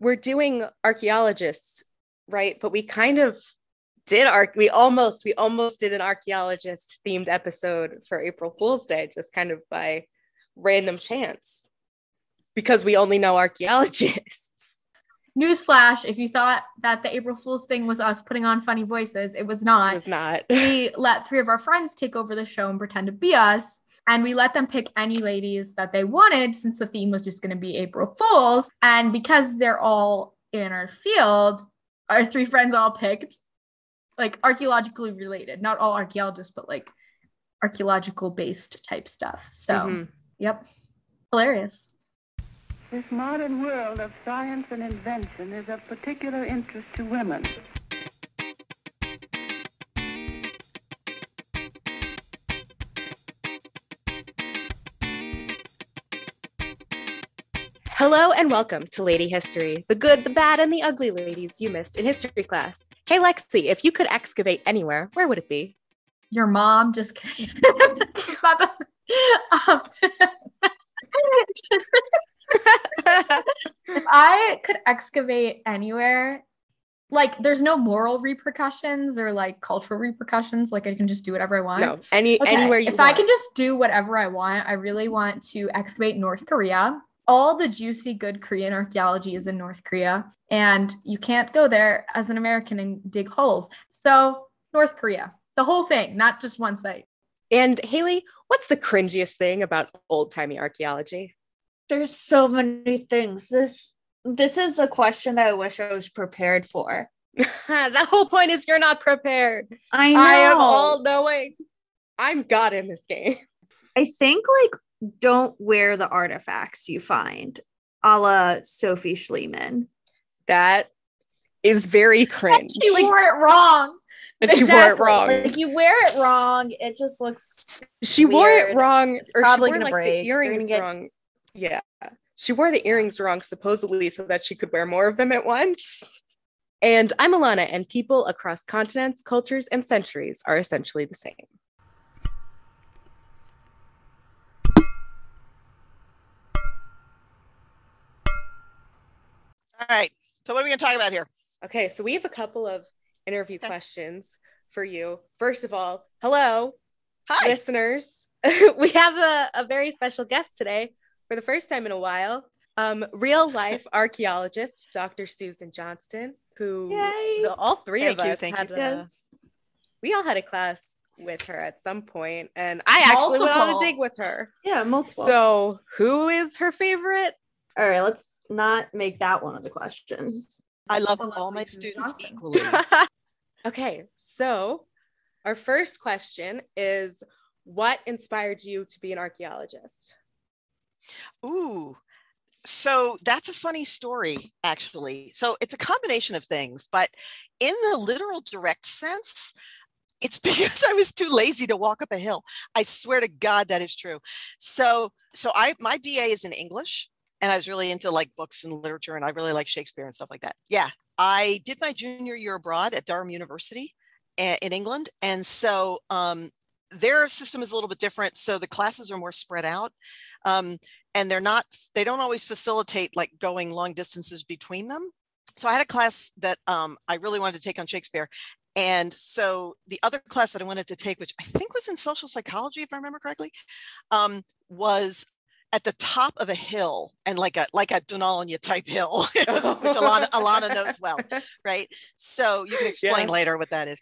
we're doing archaeologists, right? But we kind of did arc we almost we almost did an archaeologist themed episode for April Fool's Day just kind of by random chance because we only know archaeologists. Newsflash, if you thought that the April Fool's thing was us putting on funny voices, it was not. It was not. we let three of our friends take over the show and pretend to be us. And we let them pick any ladies that they wanted since the theme was just going to be April Fools. And because they're all in our field, our three friends all picked like archaeologically related, not all archaeologists, but like archaeological based type stuff. So, mm-hmm. yep, hilarious. This modern world of science and invention is of particular interest to women. Hello and welcome to Lady History, the good, the bad, and the ugly ladies you missed in history class. Hey, Lexi, if you could excavate anywhere, where would it be? Your mom, just kidding. um, if I could excavate anywhere, like there's no moral repercussions or like cultural repercussions. Like I can just do whatever I want. No, any okay. anywhere you. If want. I can just do whatever I want, I really want to excavate North Korea. All the juicy, good Korean archaeology is in North Korea, and you can't go there as an American and dig holes. So North Korea, the whole thing, not just one site. And Haley, what's the cringiest thing about old timey archaeology? there's so many things. This this is a question that I wish I was prepared for. the whole point is you're not prepared. I know. I am all knowing. I'm God in this game. I think like don't wear the artifacts you find, a la Sophie Schliemann. That is very cringe. she wore it wrong. And exactly. she wore it wrong. Like you wear it wrong, it just looks. She weird. wore it wrong, it's or probably she wore gonna like break. the earrings get... wrong. Yeah. She wore the earrings wrong, supposedly, so that she could wear more of them at once. And I'm Alana, and people across continents, cultures, and centuries are essentially the same. Right. So, what are we going to talk about here? Okay. So, we have a couple of interview okay. questions for you. First of all, hello, Hi. listeners. we have a, a very special guest today for the first time in a while, um, real life archaeologist, Dr. Susan Johnston, who the, all three thank of you, us thank had you. A, Yes. we all had a class with her at some point, and I actually went on a dig with her. Yeah, multiple. So, who is her favorite? All right, let's not make that one of the questions. I love Well, all my students Johnson. equally. okay, so our first question is what inspired you to be an archaeologist? Ooh. So that's a funny story, actually. So it's a combination of things, but in the literal direct sense, it's because I was too lazy to walk up a hill. I swear to God that is true. So, so I my BA is in English, and I was really into like books and literature, and I really like Shakespeare and stuff like that. Yeah, I did my junior year abroad at Durham University a- in England, and so um, their system is a little bit different. So the classes are more spread out. Um, and they're not they don't always facilitate like going long distances between them so i had a class that um, i really wanted to take on shakespeare and so the other class that i wanted to take which i think was in social psychology if i remember correctly um, was at the top of a hill and like a like a Dún Ailinne type hill, which Alana, Alana knows well, right? So you can explain Yeah. later what that is.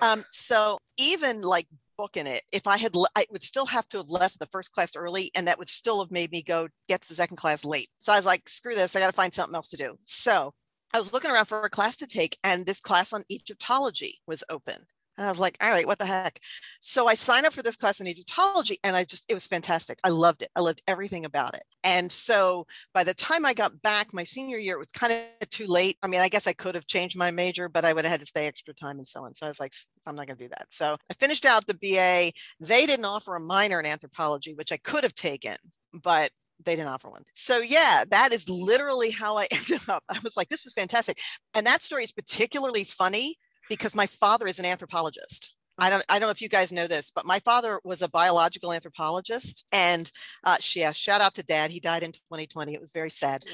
Um, so even like booking it, if I had, I would still have to have left the first class early, and that would still have made me go get to the second class late. So I was like, screw this, I got to find something else to do. So I was looking around for a class to take, and this class on Egyptology was open. And I was like, all right, what the heck? So I signed up for this class in Egyptology and I just, it was fantastic. I loved it. I loved everything about it. And so by the time I got back my senior year, it was kind of too late. I mean, I guess I could have changed my major, but I would have had to stay extra time and so on. So I was like, I'm not going to do that. So I finished out the BA. They didn't offer a minor in anthropology, which I could have taken, but they didn't offer one. So yeah, that is literally how I ended up. I was like, this is fantastic. And that story is particularly funny because my father is an anthropologist. I don't, I don't know if you guys know this, but my father was a biological anthropologist. And uh, yeah, shout out to dad. He died in 2020. It was very sad.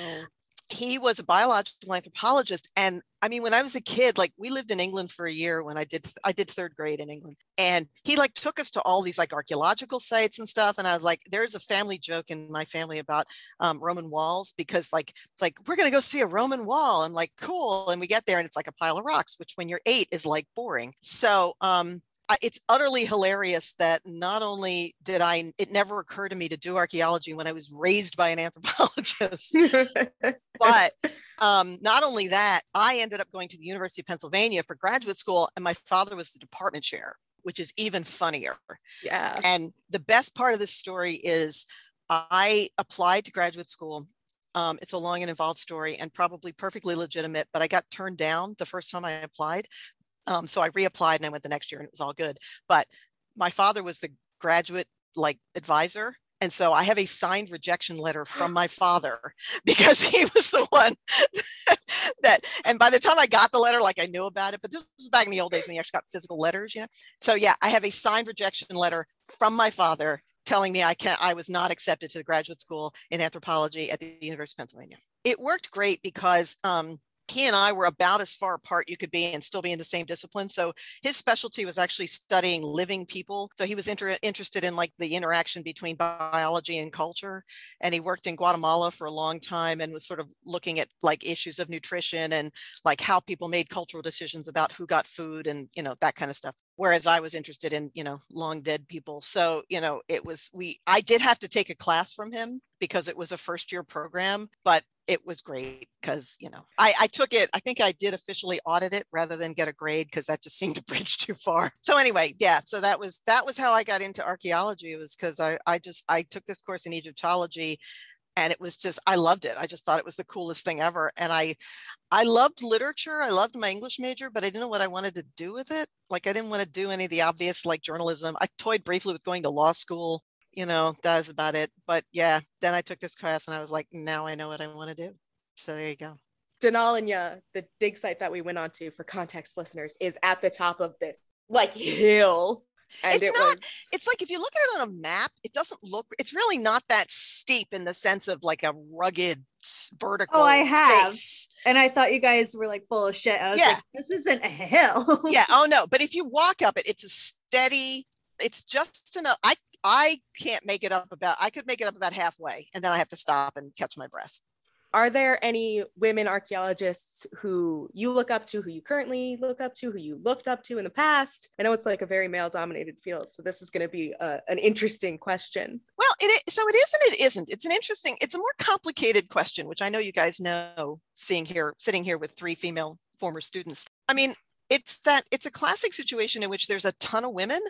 He was a biological anthropologist and i mean when i was a kid like we lived in england for a year when i did i did third grade in england and he like took us to all these like archaeological sites and stuff and i was like there's a family joke in my family about um, roman walls because like it's like we're going to go see a roman wall i'm like cool and we get there and it's like a pile of rocks which when you're eight is like boring. So um it's utterly hilarious that not only did I, it never occurred to me to do archaeology when I was raised by an anthropologist, but um, not only that, I ended up going to the University of Pennsylvania for graduate school, and my father was the department chair, which is even funnier. Yeah. And the best part of this story is I applied to graduate school. Um, it's a long and involved story and probably perfectly legitimate, but I got turned down the first time I applied um, so I reapplied and I went the next year and it was all good. But my father was the graduate like advisor. And so I have a signed rejection letter from my father because he was the one that, and by the time I got the letter, like I knew about it, but this was back in the old days when you actually got physical letters, you know? So yeah, I have a signed rejection letter from my father telling me I can't, I was not accepted to the graduate school in anthropology at the University of Pennsylvania. It worked great because um, he and I were about as far apart you could be and still be in the same discipline. So his specialty was actually studying living people. So he was inter- interested in like the interaction between biology and culture. And he worked in Guatemala for a long time and was sort of looking at like issues of nutrition and like how people made cultural decisions about who got food and, you know, that kind of stuff whereas I was interested in, you know, long dead people. So, you know, it was, we, I did have to take a class from him because it was a first year program, but it was great because, you know, I, I took it, I think I did officially audit it rather than get a grade because that just seemed to bridge too far. So anyway, yeah, so that was, that was how I got into archaeology. It was because I, I just, I took this course in Egyptology and it was just i loved it i just thought it was the coolest thing ever and i i loved literature i loved my english major but i didn't know what i wanted to do with it like i didn't want to do any of the obvious like journalism i toyed briefly with going to law school you know that was about it but yeah then i took this class and i was like now i know what i want to do so there you go Dún Ailinne, the dig site that we went on to for context listeners, is at the top of this like hill and it's it not, was... it's like if you look at it on a map, it doesn't look, it's really not that steep in the sense of like a rugged vertical. Oh, I have. Face. And I thought you guys were like full of shit. I was yeah. like, this isn't a hill. yeah. Oh no. But if you walk up it, it's a steady, it's just enough. I I can't make it up about I could make it up about halfway and then I have to stop and catch my breath are there any women archaeologists who you look up to, who you currently look up to, who you looked up to in the past? I know it's like a very male dominated field, so this is going to be a, an interesting question. Well, it is, so it is and it isn't. It's an interesting, it's a more complicated question, which I know you guys know, seeing here, sitting here with three female former students. I mean, it's that it's a classic situation in which there's a ton of women,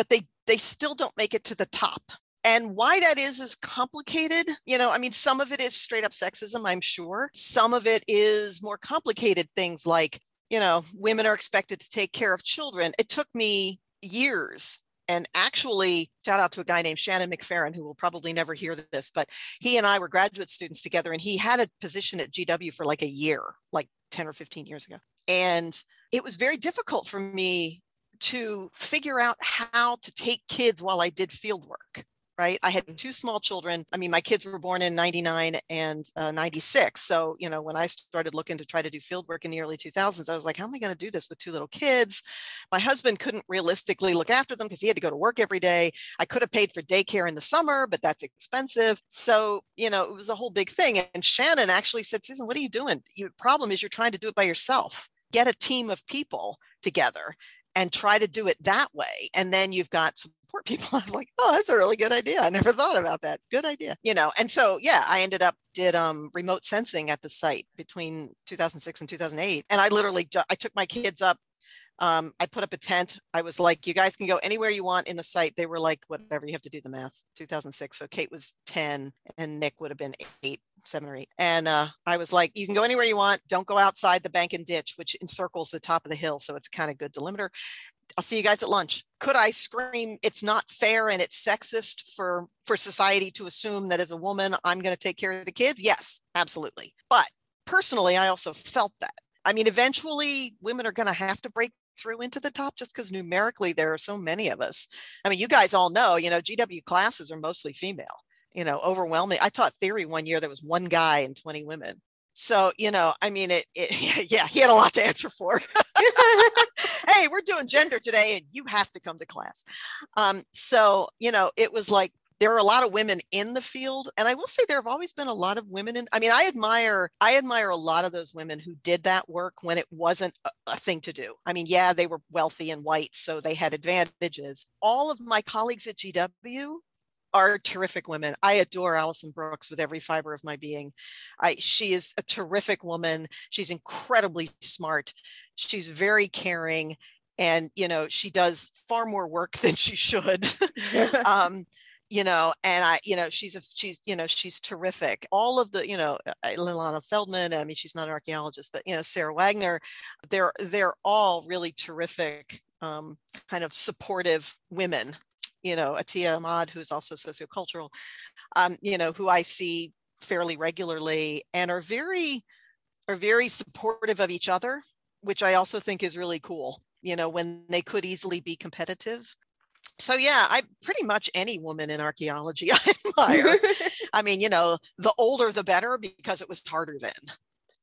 but they they still don't make it to the top and why that is is complicated. You know, I mean, some of it is straight up sexism, I'm sure. Some of it is more complicated things like, you know, women are expected to take care of children. It took me years and actually shout out to a guy named shannon mcferrin who will probably never hear this but he and i were graduate students together and he had a position at gw for like a year like 10 or 15 years ago and it was very difficult for me to figure out how to take kids while i did field work right? I had two small children. I mean, my kids were born in 99 and uh, 96. So, you know, when I started looking to try to do field work in the early 2000s, I was like, how am I going to do this with two little kids? My husband couldn't realistically look after them because he had to go to work every day. I could have paid for daycare in the summer, but that's expensive. So, you know, it was a whole big thing. And Shannon actually said, Susan, what are you doing? Your problem is you're trying to do it by yourself. Get a team of people together and try to do it that way. And then you've got support people. I'm like, oh, that's a really good idea. I never thought about that. Good idea. You know, and so yeah, I ended up did um, remote sensing at the site between 2006 and 2008. And I literally I took my kids up um, I put up a tent. I was like, you guys can go anywhere you want in the site. They were like, whatever, you have to do the math. 2006. So Kate was 10 and Nick would have been eight, seven or eight. And uh, I was like, you can go anywhere you want. Don't go outside the bank and ditch, which encircles the top of the hill. So it's kind of good delimiter. I'll see you guys at lunch. Could I scream it's not fair and it's sexist for for society to assume that as a woman I'm going to take care of the kids? Yes, absolutely. But personally I also felt that. I mean eventually women are going to have to break through into the top just because numerically there are so many of us. I mean you guys all know, you know, GW classes are mostly female. You know, overwhelming. I taught theory one year there was one guy and 20 women. So, you know, I mean, it, it yeah, he had a lot to answer for. hey, we're doing gender today and you have to come to class. Um, so, you know, it was like there are a lot of women in the field and i will say there have always been a lot of women in i mean i admire i admire a lot of those women who did that work when it wasn't a, a, thing to do i mean yeah they were wealthy and white so they had advantages all of my colleagues at gw are terrific women. I adore Alison Brooks with every fiber of my being. I, she is a terrific woman. She's incredibly smart. She's very caring. And, you know, she does far more work than she should. um, you know, and I, you know, she's a, she's, you know, she's terrific. All of the, you know, uh, Ilana Feldman, I mean, she's not an archaeologist, but, you know, Sarah Wagner, they're, they're all really terrific, um, kind of supportive women you know, Atiya Ahmad, who's also sociocultural, um, you know, who I see fairly regularly and are very are very supportive of each other, which I also think is really cool, you know, when they could easily be competitive. So yeah, I pretty much any woman in archaeology I admire. I mean, you know, the older the better because it was harder then.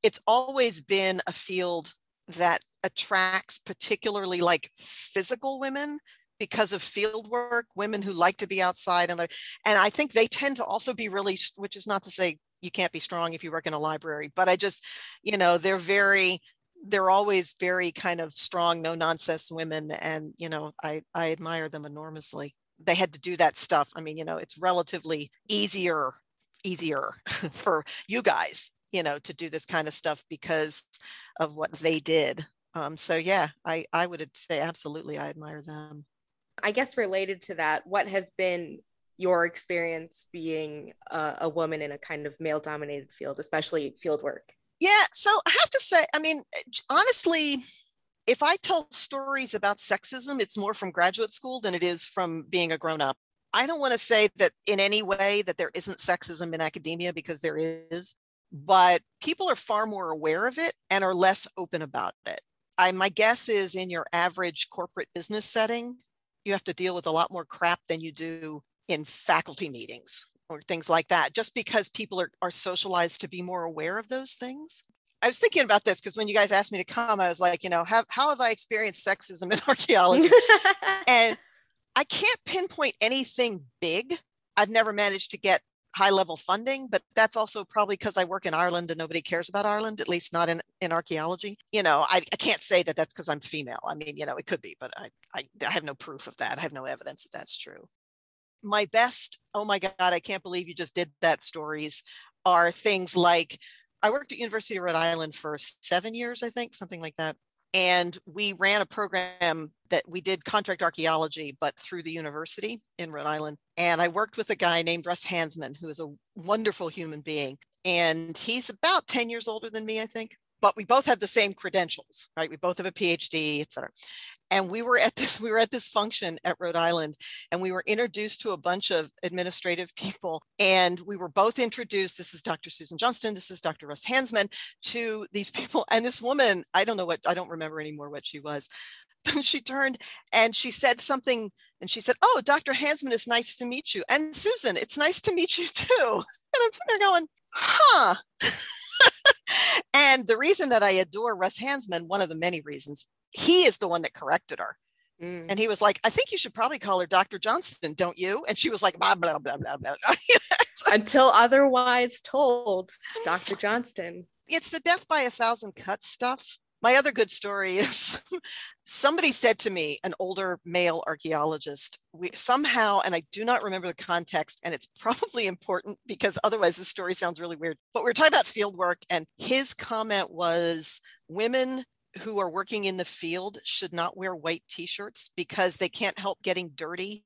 It's always been a field that attracts particularly like physical women because of field work, women who like to be outside and and I think they tend to also be really, which is not to say you can't be strong if you work in a library, but I just, you know, they're very they're always very kind of strong, no nonsense women, and you know, I I admire them enormously. They had to do that stuff. I mean, you know, it's relatively easier easier for you guys, you know, to do this kind of stuff because of what they did. Um, so yeah, I I would say absolutely I admire them. I guess related to that, what has been your experience being a, a woman in a kind of male dominated field, especially field work? Yeah, so I have to say, I mean, honestly, if I tell stories about sexism, it's more from graduate school than it is from being a grown up. I don't want to say that in any way that there isn't sexism in academia because there is, but people are far more aware of it and are less open about it. I, my guess is in your average corporate business setting, you have to deal with a lot more crap than you do in faculty meetings or things like that, just because people are, are socialized to be more aware of those things. I was thinking about this because when you guys asked me to come, I was like, you know, how, how have I experienced sexism in archaeology? and I can't pinpoint anything big. I've never managed to get high level funding, but that's also probably because I work in Ireland and nobody cares about Ireland, at least not in, in archaeology. You know, I, I can't say that that's because I'm female. I mean, you know, it could be, but I, I, I have no proof of that. I have no evidence that that's true. My best, oh my God, I can't believe you just did that stories are things like I worked at University of Rhode Island for seven years, I think, something like that and we ran a program that we did contract archaeology but through the university in rhode island. And i worked with a guy named russ handsman who is a wonderful human being. And he's about 10 years older than me i think but we both have the same credentials, right? We both have a PhD, et cetera. And we were at this, we were at this function at Rhode Island, and we were introduced to a bunch of administrative people. And we were both introduced. This is Dr. Susan Johnston, this is Dr. Russ Handsman, to these people. And this woman, I don't know what, I don't remember anymore what she was, but she turned and she said something and she said, Oh, Dr. Handsman, it's nice to meet you. And Susan, it's nice to meet you too. And I'm sitting there going, huh. And the reason that I adore Russ Handsman, one of the many reasons, he is the one that corrected her. Mm. And he was like, I think you should probably call her Dr. Johnston, don't you? And she was like, blah, blah, blah, blah, blah. Until otherwise told, Dr. Johnston. It's the death by a thousand cuts stuff my other good story is somebody said to me, an older male archaeologist, we somehow, and I do not remember the context, and it's probably important because otherwise the story sounds really weird. But we are talking about field work, and his comment was women who are working in the field should not wear white t-shirts because they can't help getting dirty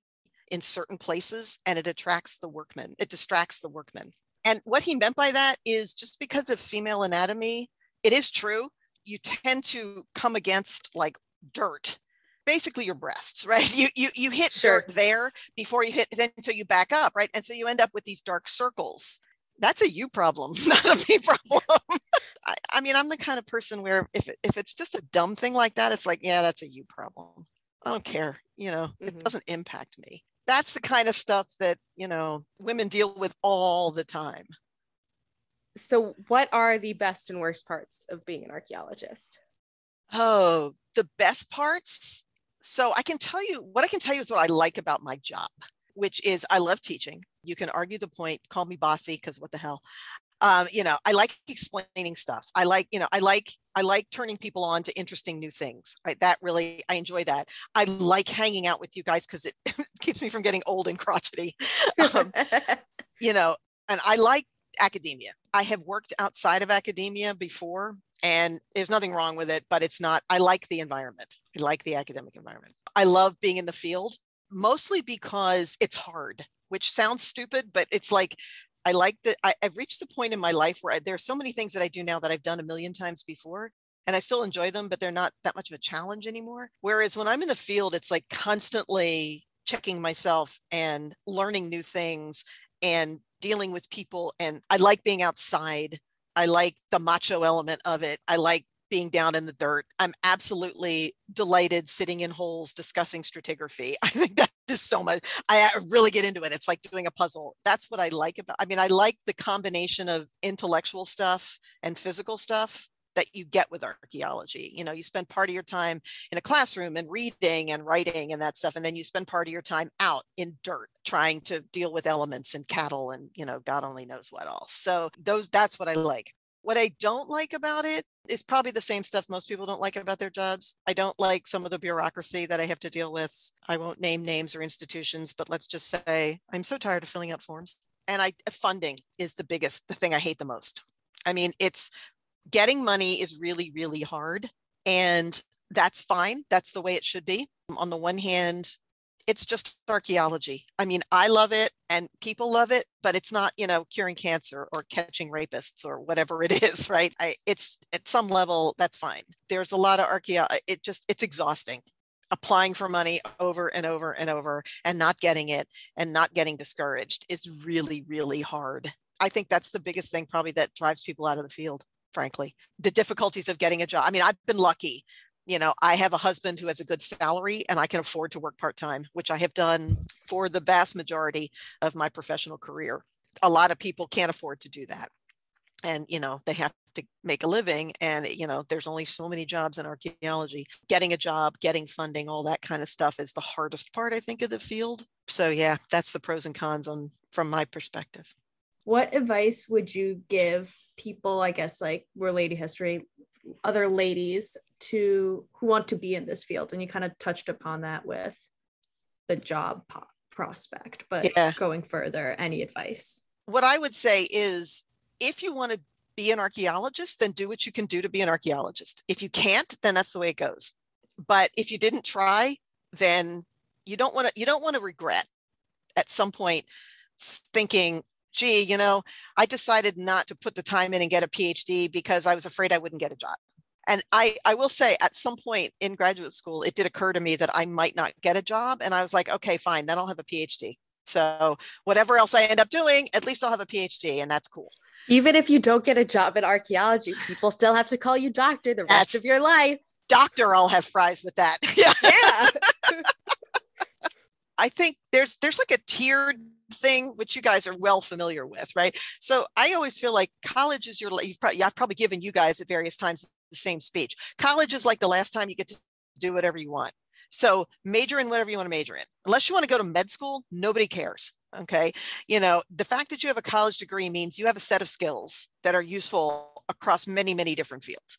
in certain places and it attracts the workmen. It distracts the workmen. And what he meant by that is just because of female anatomy, it is true you tend to come against like dirt basically your breasts right? You you, you hit sure. dirt there before you hit then so you back up right? And so you end up with these dark circles. That's a you problem not a me problem. I, I, mean i'm the kind of person where if, if it's just a dumb thing like that it's like yeah that's a you problem. I don't care you know mm-hmm. it doesn't impact me. That's the kind of stuff that you know women deal with all the time So, what are the best and worst parts of being an archaeologist? Oh, the best parts. So I can tell you what I can tell you is what I like about my job, which is I love teaching. You can argue the point, call me bossy because what the hell. Um, you know, I like explaining stuff. I like, you know, I like I like turning people on to interesting new things. I, that really I enjoy that. I like hanging out with you guys because it keeps me from getting old and crotchety. Um, you know, and I like academia. I have worked outside of academia before and there's nothing wrong with it, but it's not, I like the environment. I like the academic environment. I love being in the field mostly because it's hard, which sounds stupid, but it's like, I like that I, have reached the point in my life where I, there are so many things that I do now that I've done a million times before and I still enjoy them, but they're not that much of a challenge anymore. Whereas when I'm in the field, it's like constantly checking myself and learning new things and dealing with people. And I like being outside. I like the macho element of it. I like being down in the dirt. I'm absolutely delighted sitting in holes discussing stratigraphy. I think that is so much. I really get into it. It's like doing a puzzle. That's what I like about. I mean, I like the combination of intellectual stuff and physical stuff that you get with archaeology. You know, you spend part of your time in a classroom and reading and writing and that stuff, and then you spend part of your time out in dirt trying to deal with elements and cattle and you know, God only knows what else. So those that's what I like. What I don't like about it is probably the same stuff most people don't like about their jobs. I don't like some of the bureaucracy that I have to deal with. I won't name names or institutions, but let's just say I'm so tired of filling out forms. And I funding is the biggest, the thing I hate the most. I mean, it's getting money is really, really hard. And that's fine. That's the way it should be. On the one hand, it's just archaeology. I mean, I love it and people love it, but it's not, you know, curing cancer or catching rapists or whatever it is, right? I, it's at some level, that's fine. There's a lot of archaeo, uh, it just, it's exhausting applying for money over and over and over and not getting it and not getting discouraged is really, really hard. I think that's the biggest thing probably that drives people out of the field frankly the difficulties of getting a job. I mean i've been lucky you know i have a husband who has a good salary and i can afford to work part-time which i have done for the vast majority of my professional career. A lot of people can't afford to do that. And you know they have to make a living and you know there's only so many jobs in archaeology. Getting a job getting funding all that kind of stuff is the hardest part i think of the field. So yeah that's the pros and cons on from my perspective what advice would you give people i guess like we're lady history other ladies to who want to be in this field? And you kind of touched upon that with the job po- prospect but yeah. going further any advice? What i would say is if you want to be an archaeologist then do what you can do to be an archaeologist. If you can't then that's the way it goes. But if you didn't try then you don't want to you don't want to regret at some point thinking gee, you know, I decided not to put the time in and get a PhD because I was afraid I wouldn't get a job. And I, I will say at some point in graduate school, it did occur to me that I might not get a job. And I was like, okay, fine, then I'll have a PhD. So whatever else I end up doing, at least I'll have a PhD and that's cool. Even if you don't get a job in archaeology, people still have to call you doctor the rest that's, of your life. Doctor, I'll have fries with that. Yeah. yeah. I think there's there's like a tiered thing which you guys are well familiar with right? So i always feel like college is your you've probably, i've probably given you guys at various times the same speech. College is like the last time you get to do whatever you want. So major in whatever you want to major in. Unless you want to go to med school nobody cares okay? You know the fact that you have a college degree means you have a set of skills that are useful across many, many different fields.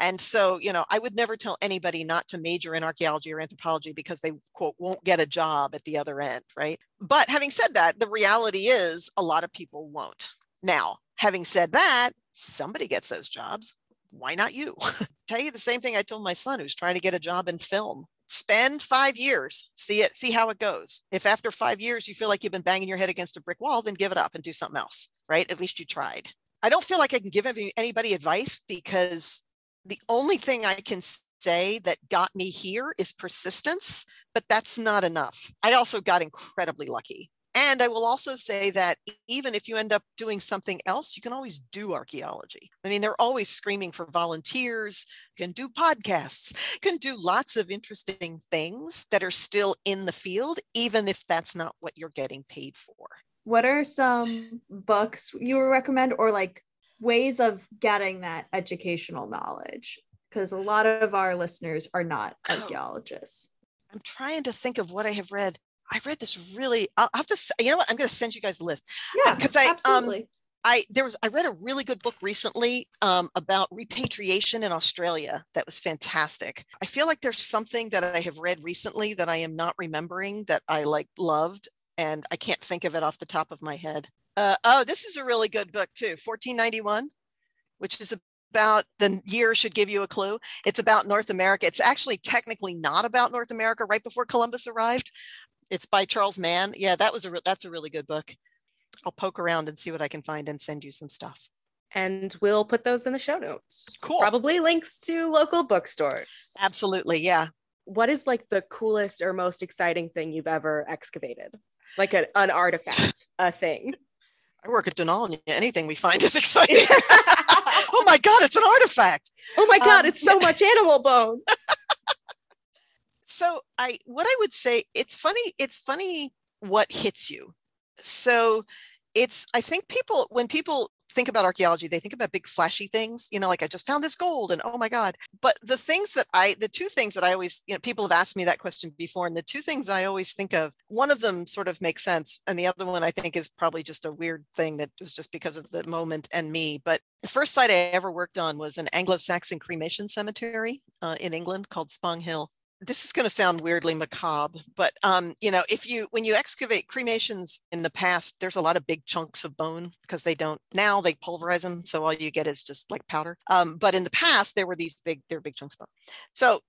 And so, you know, I would never tell anybody not to major in archaeology or anthropology because they, quote, won't get a job at the other end, right? But having said that, the reality is a lot of people won't. Now, having said that, somebody gets those jobs. Why not you? tell you the same thing I told my son who's trying to get a job in film spend five years see it see how it goes if after five years you feel like you've been banging your head against a brick wall then give it up and do something else right at least you tried I don't feel like I can give anybody advice because the only thing I can say that got me here is persistence, but that's not enough. I also got incredibly lucky. And I will also say that even if you end up doing something else, you can always do archaeology. I mean, they're always screaming for volunteers, you can do podcasts, you can do lots of interesting things that are still in the field, even if that's not what you're getting paid for what are some books you would recommend or like ways of getting that educational knowledge because a lot of our listeners are not Oh. archaeologists. I'm trying to think of what I have read. I read this really. I'll have to. You know what? I'm going to send you guys a list. Yeah, 'Cause I, um. I there was I read a really good book recently um, about repatriation in Australia that was fantastic. I feel like there's something that I have read recently that I am not remembering that I like loved, and I can't think of it off the top of my head. Uh, oh, this is a really good book too, 1491, which is about the year should give you a clue. It's about North America. It's actually technically not about North America. Right before Columbus arrived, it's by Charles Mann. Yeah, that was a re- that's a really good book. I'll poke around and see what I can find and send you some stuff. And we'll put those in the show notes. Cool. Probably links to local bookstores. Absolutely. Yeah. What is like the coolest or most exciting thing you've ever excavated? Like a, an artifact, a thing. I work at Dún Ailinne. Anything we find is exciting. oh my God, it's an artifact. Oh my God, Um, it's so much animal bone. So I what I would say, it's funny, it's funny what hits you. So it's I think people when people think about archaeology, they think about big flashy things, you know, like I just found this gold and oh my God. But the things that I, the two things that I always, you know, people have asked me that question before. And the two things I always think of, one of them sort of makes sense. And the other one I think is probably just a weird thing that was just because of the moment and me. But the first site I ever worked on was an Anglo Saxon cremation cemetery uh, in England called Spong Hill this is going to sound weirdly macabre, but um, you know, if you when you excavate cremations in the past, there's a lot of big chunks of bone because they don't now they pulverize them, so all you get is just like powder. Um, but in the past, there were these big, they're big chunks of bone. So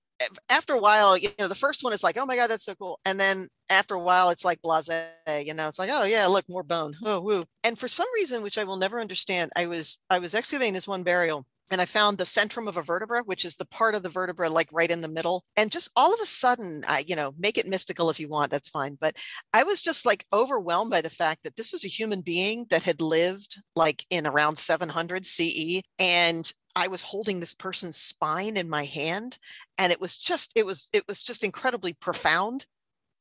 after a while, you know, the first one is like, oh my god, that's so cool, and then after a while, it's like blase, you know, it's like, oh yeah, look, more bone, oh woo. And for some reason, which I will never understand, I was I was excavating this one burial and I found the centrum of a vertebra, which is the part of the vertebra like right in the middle. And just all of a sudden, I, you know, make it mystical if you want, that's fine. But I was just like overwhelmed by the fact that this was a human being that had lived like in around 700 CE. And I was holding this person's spine in my hand. And it was just, it was, it was just incredibly profound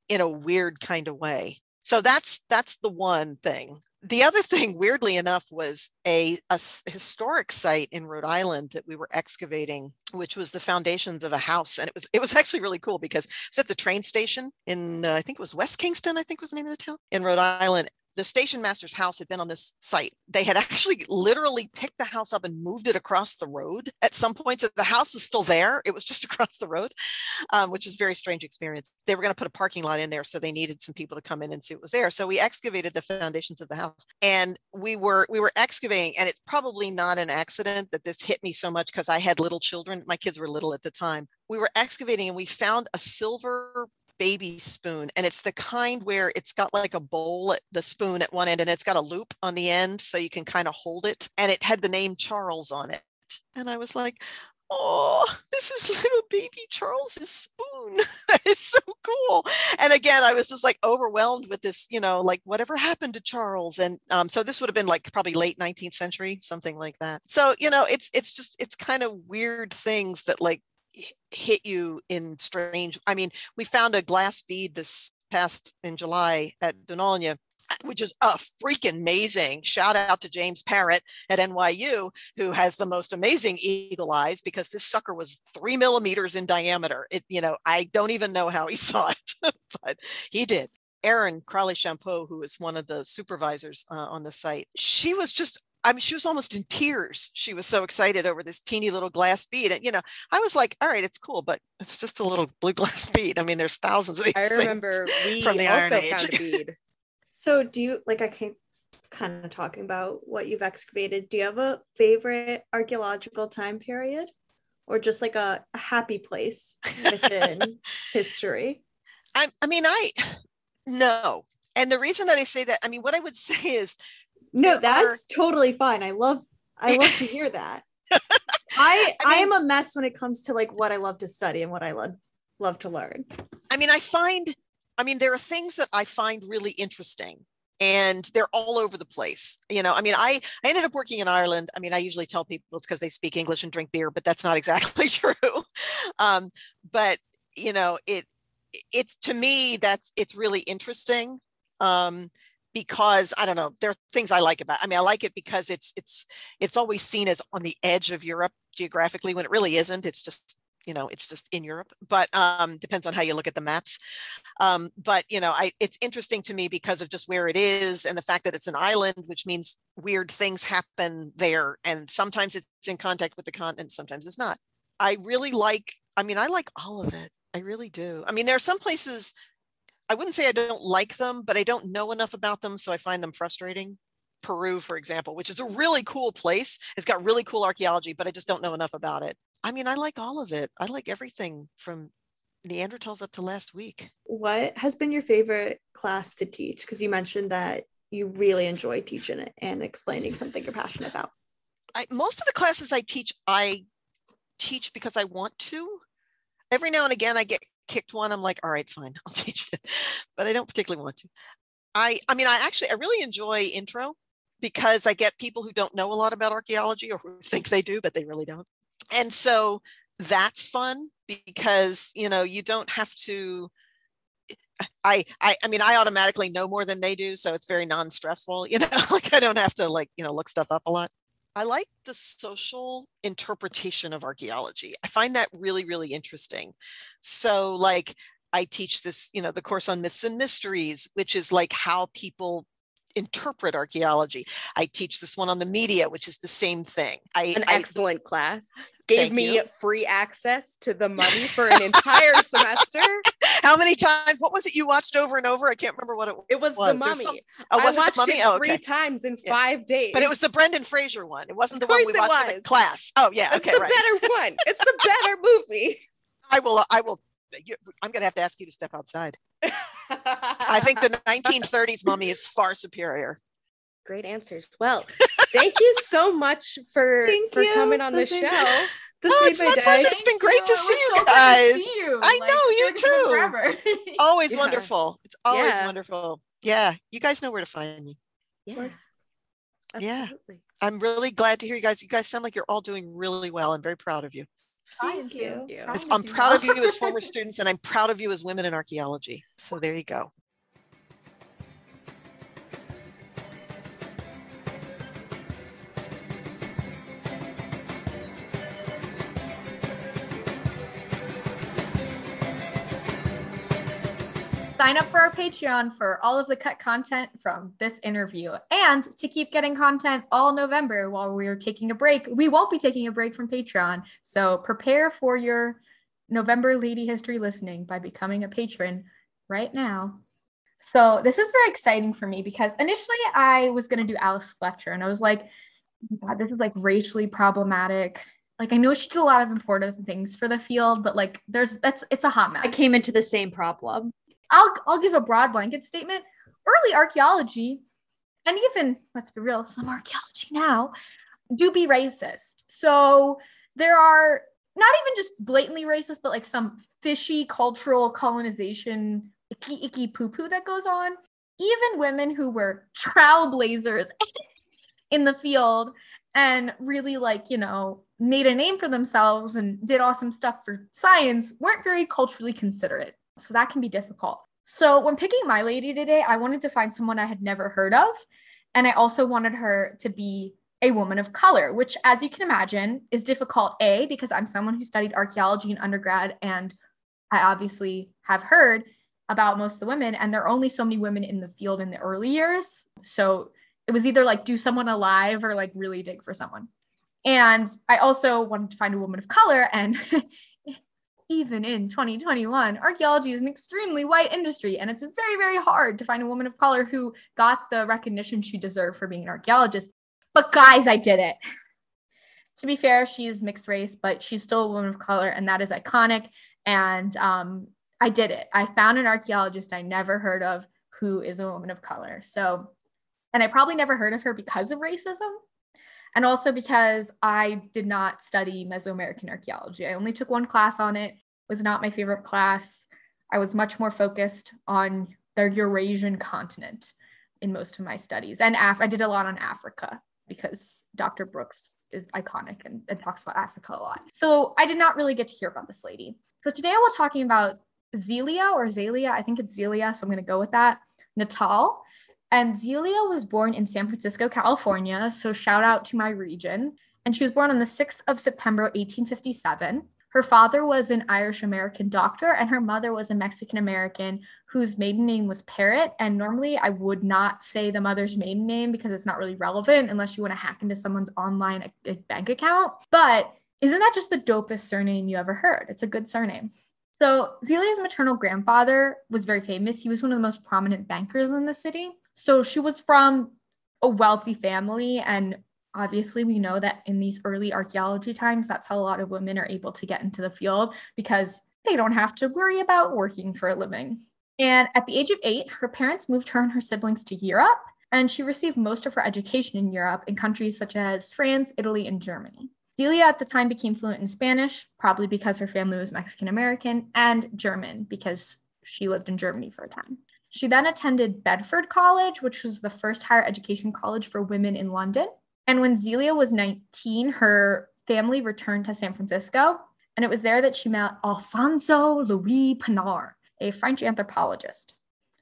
in a weird kind of way. So that's that's the one thing the other thing, weirdly enough, was a historic site in Rhode Island that we were excavating, which was the foundations of a house, and it was it was actually really cool because it was at the train station in uh, I think it was West Kingston, I think was the name of the town in Rhode Island. The station master's house had been on this site. They had actually literally picked the house up and moved it across the road at some point. So the house was still there. It was just across the road, um, which is a very strange experience. They were going to put a parking lot in there, so they needed some people to come in and see what was there. So we excavated the foundations of the house, and we were we were excavating. And it's probably not an accident that this hit me so much because I had little children. My kids were little at the time. We were excavating, and we found a silver baby spoon and it's the kind where it's got like a bowl at the spoon at one end and it's got a loop on the end so you can kind of hold it and it had the name Charles on it. And I was like oh this is little baby Charles's spoon. That is so cool. And again I was just like overwhelmed with this you know like whatever happened to Charles? And um, so this would have been like probably late 19th century something like that. So you know it's it's just it's kind of weird things that like hit you in strange i mean we found a glass bead this past in july at Dún Ailinne, which is a freaking amazing. Shout out to james parrott at nyu who has the most amazing eagle eyes because this sucker was three millimeters in diameter. It you know i don't even know how he saw it but he did. Erin Crowley Champeau, who is one of the supervisors uh, on the site, she was just I mean, she was almost in tears. She was so excited over this teeny little glass bead. And, you know, I was like, all right, it's cool, but it's just a little blue glass bead. I mean, there's thousands of these I remember we from the also Iron Age. found a bead. So do you like I can't kind of talking about what you've excavated. Do you have a favorite archaeological time period? Or just like a, a happy place within history? I, I mean, I, no. And the reason that I say that, I mean, what I would say is, No, are- that's totally fine. I love I love to hear that. I I I, mean- am a mess when it comes to like what I love to study and what I love love to learn. I mean, I find, I mean, there are things that I find really interesting and they're all over the place. You know, I mean, I, I ended up working in Ireland. I mean, I usually tell people it's because they speak English and drink beer, but that's not exactly true. Um, but, you know, it, it's to me, that's, it's really interesting. Um, because I don't know, there are things I like about. I mean, I like it because it's it's it's always seen as on the edge of Europe geographically when it really isn't. It's just you know it's just in Europe, but um, depends on how you look at the maps. Um, but you know, I it's interesting to me because of just where it is and the fact that it's an island, which means weird things happen there, and sometimes it's in contact with the continent, sometimes it's not. I really like. I mean, I like all of it. I really do. I mean, there are some places I wouldn't say I don't like them, but I don't know enough about them, so I find them frustrating. Peru, for example, which is a really cool place. It's got really cool archaeology, but I just don't know enough about it. I mean, I like all of it. I like everything from Neanderthals up to last week. What has been your favorite class to teach? Because you mentioned that you really enjoy teaching it and explaining something you're passionate about. I, most of the classes I teach, I teach because I want to. Every now and again, I get kicked one, I'm like, all right, fine, I'll teach it. But I don't particularly want to. I I mean, I actually I really enjoy intro because I get people who don't know a lot about archaeology or who think they do, but they really don't. And so that's fun because you know you don't have to I, I I mean I automatically know more than they do, so it's very non-stressful. You know, like I don't have to like you know look stuff up a lot. I like the social interpretation of archaeology. I find that really, really interesting. So, like, I teach this, you know, the course on myths and mysteries, which is like how people interpret archaeology. I teach this one on the media, which is the same thing. I, An I- excellent class. Gave Thank me you. free access to the mummy for an entire semester. how many times? What was it you watched over and over? I can't remember what it was. It was, Was. the mummy. some- Oh, was I it watched the mummy? it Oh, three okay. times in Yeah. five days. But it was the Brendan Fraser one. It wasn't the one we watched in the class. Oh, yeah. Okay, right. It's Okay, the right. better one. It's the better movie. I will. I will. You, I'm going to have to ask you to step outside. I think the 1930s mummy is far superior. Great answers. Well, thank you so much for Thank for you. coming on the This show. This Oh, made it's my my day. pleasure. It's been great to see you so guys. see you. I Like, know, you feel like it's been too. Always Yeah. wonderful. It's always Yeah. wonderful. Yeah, you guys know where to find me. Yeah, Yeah. absolutely. I'm really glad to hear you guys. You guys sound like you're all doing really well. I'm very proud of you. Trying Thank you. to. It's- Trying It's, to I'm proud of you as former students, and I'm proud of you as women in archaeology. So there you go. Sign up for our Patreon for all of the cut content from this interview and to keep getting content all November while we're taking a break. We won't be taking a break from Patreon. So prepare for your November Lady History listening by becoming a patron right now. So this is very exciting for me because initially I was going to do Alice Fletcher and I was like, "Oh God, this is like racially problematic. Like I know she did a lot of important things for the field, but like there's that's it's a hot mess. I came into the same problem. I'll I'll give a broad blanket statement. Early archaeology, and even let's be real, some archaeology now do be racist. So there are not even just blatantly racist, but like some fishy cultural colonization, icky icky poo poo that goes on. Even women who were trailblazers in the field and really like you know made a name for themselves and did awesome stuff for science weren't very culturally considerate so that can be difficult. So when picking my lady today, I wanted to find someone I had never heard of. And I also wanted her to be a woman of color, which, as you can imagine, is difficult. A, because I'm someone who studied archaeology in undergrad, and I obviously have heard about most of the women, and there are only so many women in the field in the early years. So it was either like do someone alive or like really dig for someone. And I also wanted to find a woman of color, and even in 2021, archaeology is an extremely white industry, and it's very, very hard to find a woman of color who got the recognition she deserved for being an archaeologist. But guys, I did it. To be fair, she's mixed race, but she's still a woman of color, and that is iconic. And um, I did it. I found an archaeologist I never heard of who is a woman of color. So, and I probably never heard of her because of racism and also because I did not study Mesoamerican archaeology. I only took one class on it. It was not my favorite class. I was much more focused on the Eurasian continent in most of my studies. And Af- I did a lot on Africa because Dr. Brooks is iconic and, and talks about Africa a lot. So I did not really get to hear about this lady. So today I was talking about Zelia or Zalia. I think it's Zelia, so I'm going to go with that. Nuttall. And Zelia was born in San Francisco, California. So shout out to my region. And she was born on the 6th of September, 1857. Her father was an Irish American doctor, and her mother was a Mexican American whose maiden name was Parrott. And normally I would not say the mother's maiden name because it's not really relevant unless you want to hack into someone's online uh, uh, bank account. But isn't that just the dopest surname you ever heard? It's a good surname. So Zelia's maternal grandfather was very famous. He was one of the most prominent bankers in the city. So she was from a wealthy family and obviously we know that in these early archaeology times that's how a lot of women are able to get into the field because they don't have to worry about working for a living and at the age of eight her parents moved her and her siblings to europe and she received most of her education in europe in countries such as france italy and germany Zelia at the time became fluent in Spanish, probably because her family was Mexican American, and German because she lived in Germany for a time. She then attended Bedford College, which was the first higher education college for women in London. And when Zelia was 19, her family returned to San Francisco. And it was there that she met Alfonso Louis Pannard, a French anthropologist.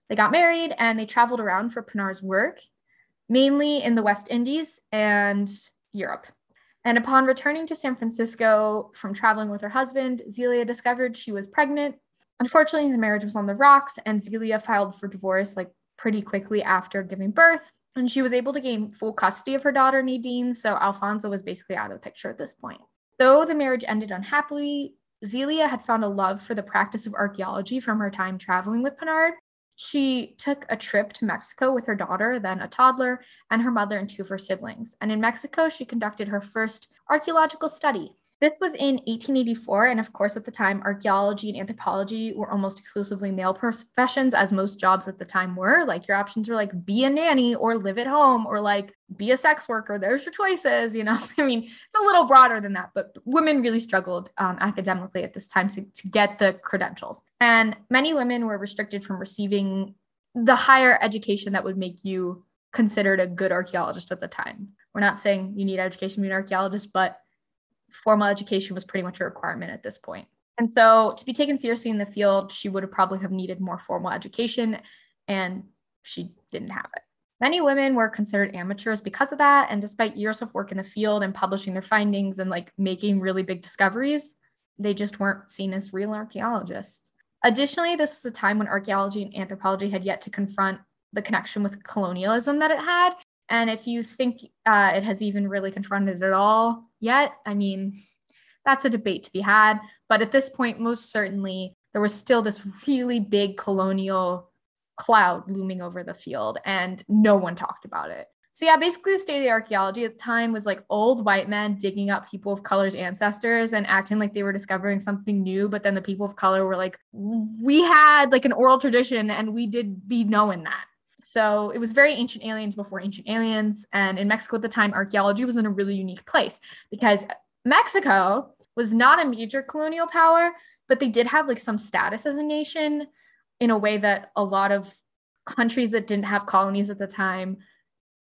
They got married and they traveled around for Pannard's work, mainly in the West Indies and Europe. And upon returning to San Francisco from traveling with her husband, Zelia discovered she was pregnant. Unfortunately, the marriage was on the rocks, and Zelia filed for divorce like pretty quickly after giving birth. And she was able to gain full custody of her daughter, Nadine. So Alfonso was basically out of the picture at this point. Though the marriage ended unhappily, Zelia had found a love for the practice of archaeology from her time traveling with Pannard. She took a trip to Mexico with her daughter, then a toddler, and her mother and two of her siblings. And in Mexico, she conducted her first archaeological study. This was in 1884, and of course, at the time, archaeology and anthropology were almost exclusively male professions, as most jobs at the time were. Like, your options were like be a nanny or live at home or like be a sex worker. There's your choices, you know? I mean, it's a little broader than that, but women really struggled um, academically at this time to, to get the credentials. And many women were restricted from receiving the higher education that would make you considered a good archaeologist at the time. We're not saying you need education to be an archaeologist, but formal education was pretty much a requirement at this point. And so to be taken seriously in the field, she would have probably have needed more formal education and she didn't have it. Many women were considered amateurs because of that. And despite years of work in the field and publishing their findings and like making really big discoveries, they just weren't seen as real archaeologists. Additionally, this was a time when archaeology and anthropology had yet to confront the connection with colonialism that it had. And if you think uh, it has even really confronted it at all yet, I mean, that's a debate to be had. But at this point, most certainly, there was still this really big colonial cloud looming over the field, and no one talked about it. So, yeah, basically, the state of the archaeology at the time was like old white men digging up people of color's ancestors and acting like they were discovering something new. But then the people of color were like, we had like an oral tradition and we did be knowing that. So it was very ancient aliens before ancient aliens. And in Mexico at the time, archaeology was in a really unique place because Mexico was not a major colonial power, but they did have like some status as a nation in a way that a lot of countries that didn't have colonies at the time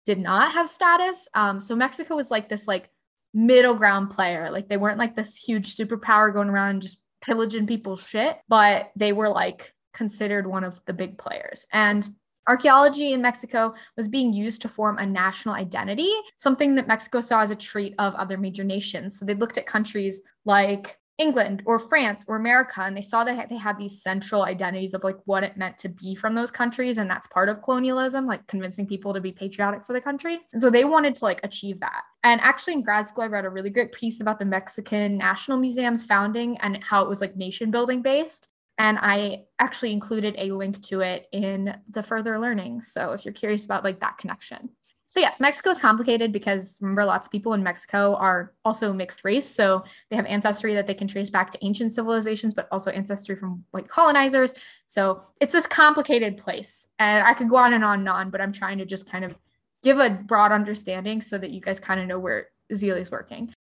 did not have status. Um, so Mexico was like this like middle ground player. Like they weren't like this huge superpower going around and just pillaging people's shit, but they were like considered one of the big players. And Archaeology in Mexico was being used to form a national identity, something that Mexico saw as a trait of other major nations. So they looked at countries like England or France or America, and they saw that they had these central identities of like what it meant to be from those countries. And that's part of colonialism, like convincing people to be patriotic for the country. And so they wanted to like achieve that. And actually, in grad school, I read a really great piece about the Mexican National Museum's founding and how it was like nation building based. And I actually included a link to it in the further learning. So if you're curious about like that connection. So yes, Mexico is complicated because remember lots of people in Mexico are also mixed race. So they have ancestry that they can trace back to ancient civilizations, but also ancestry from white colonizers. So it's this complicated place. And I could go on and on and on, but I'm trying to just kind of give a broad understanding so that you guys kind of know where Zelia is working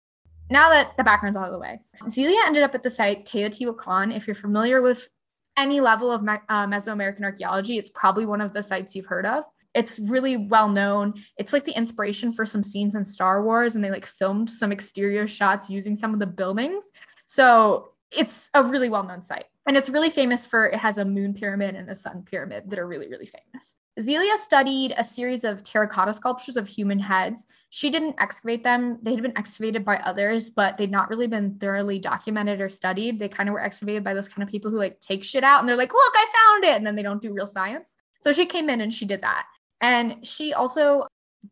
now that the background's out of the way, Zelia ended up at the site Teotihuacan. If you're familiar with any level of uh, Mesoamerican archaeology, it's probably one of the sites you've heard of. It's really well known. It's like the inspiration for some scenes in Star Wars, and they like filmed some exterior shots using some of the buildings. So it's a really well known site. And it's really famous for it has a moon pyramid and a sun pyramid that are really, really famous. Zelia studied a series of terracotta sculptures of human heads. She didn't excavate them. They had been excavated by others, but they'd not really been thoroughly documented or studied. They kind of were excavated by those kind of people who like take shit out and they're like, look, I found it. And then they don't do real science. So she came in and she did that. And she also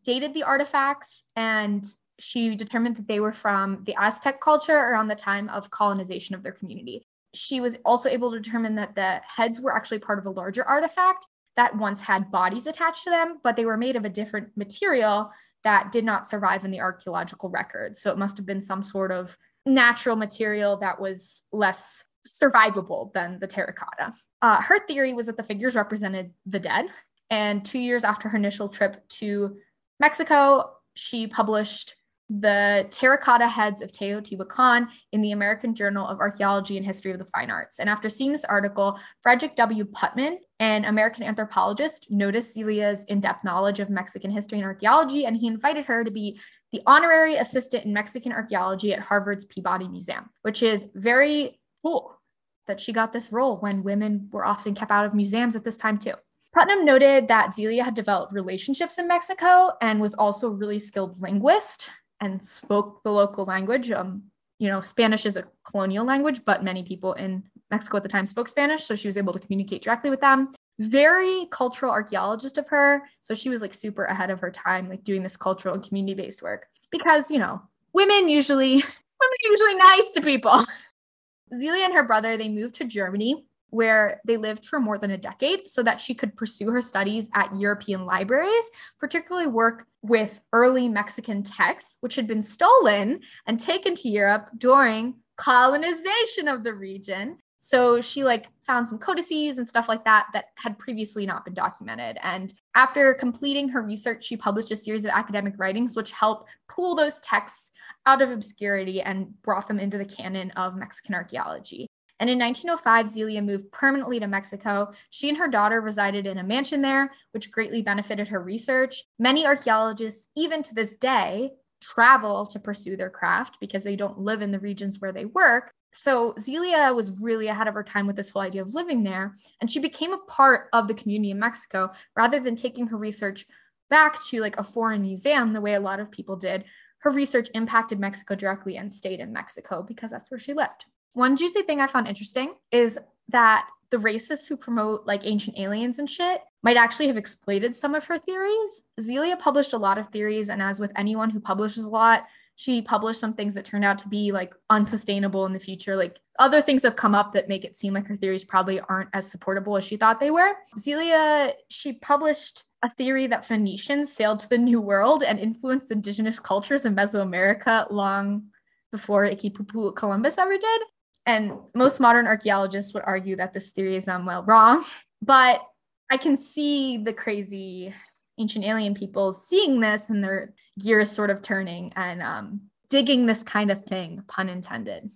dated the artifacts and she determined that they were from the Aztec culture around the time of colonization of their community. She was also able to determine that the heads were actually part of a larger artifact that once had bodies attached to them, but they were made of a different material that did not survive in the archaeological record. So it must have been some sort of natural material that was less survivable than the terracotta. Uh, her theory was that the figures represented the dead. And two years after her initial trip to Mexico, she published the terracotta heads of Teotihuacan in the American Journal of Archaeology and History of the Fine Arts. And after seeing this article, Frederick W. Putnam, an American anthropologist, noticed Zelia's in depth knowledge of Mexican history and archaeology, and he invited her to be the honorary assistant in Mexican archaeology at Harvard's Peabody Museum, which is very cool that she got this role when women were often kept out of museums at this time, too. Putnam noted that Zelia had developed relationships in Mexico and was also a really skilled linguist and spoke the local language. Um, you know, Spanish is a colonial language, but many people in Mexico at the time spoke Spanish, so she was able to communicate directly with them. Very cultural archaeologist of her, so she was like super ahead of her time, like doing this cultural and community-based work. Because you know, women usually women are usually nice to people. Zelia and her brother they moved to Germany where they lived for more than a decade so that she could pursue her studies at European libraries, particularly work with early Mexican texts, which had been stolen and taken to Europe during colonization of the region. So she like found some codices and stuff like that that had previously not been documented. And after completing her research, she published a series of academic writings which helped pull those texts out of obscurity and brought them into the canon of Mexican archaeology. And in 1905, Zelia moved permanently to Mexico. She and her daughter resided in a mansion there, which greatly benefited her research. Many archaeologists, even to this day, travel to pursue their craft because they don't live in the regions where they work. So Zelia was really ahead of her time with this whole idea of living there. And she became a part of the community in Mexico rather than taking her research back to like a foreign museum the way a lot of people did. Her research impacted Mexico directly and stayed in Mexico because that's where she lived. One juicy thing I found interesting is that the racists who promote like ancient aliens and shit might actually have exploited some of her theories. Zelia published a lot of theories, and as with anyone who publishes a lot, she published some things that turned out to be like unsustainable in the future. Like other things have come up that make it seem like her theories probably aren't as supportable as she thought they were. Zelia, she published a theory that Phoenicians sailed to the New World and influenced indigenous cultures in Mesoamerica long before Iquipupu Columbus ever did. And most modern archaeologists would argue that this theory is um, well wrong, but I can see the crazy ancient alien people seeing this and their gears sort of turning and um, digging this kind of thing, pun intended.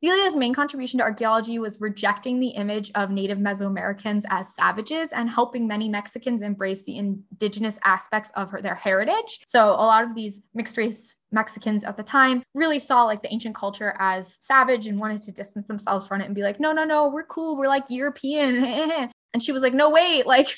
Zelia's main contribution to archaeology was rejecting the image of Native Mesoamericans as savages and helping many Mexicans embrace the indigenous aspects of her, their heritage. So, a lot of these mixed race Mexicans at the time really saw like the ancient culture as savage and wanted to distance themselves from it and be like, no, no, no, we're cool. We're like European. and she was like, no, wait, like,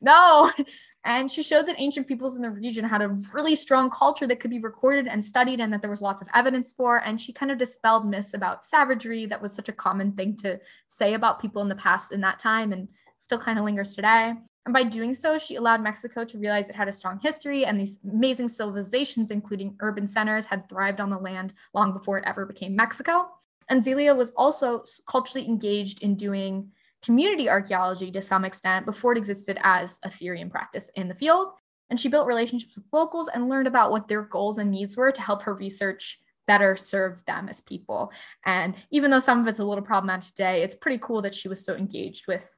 no. And she showed that ancient peoples in the region had a really strong culture that could be recorded and studied and that there was lots of evidence for. And she kind of dispelled myths about savagery that was such a common thing to say about people in the past in that time and still kind of lingers today. And by doing so, she allowed Mexico to realize it had a strong history and these amazing civilizations, including urban centers, had thrived on the land long before it ever became Mexico. And Zelia was also culturally engaged in doing community archaeology to some extent before it existed as a theory and practice in the field. And she built relationships with locals and learned about what their goals and needs were to help her research better serve them as people. And even though some of it's a little problematic today, it's pretty cool that she was so engaged with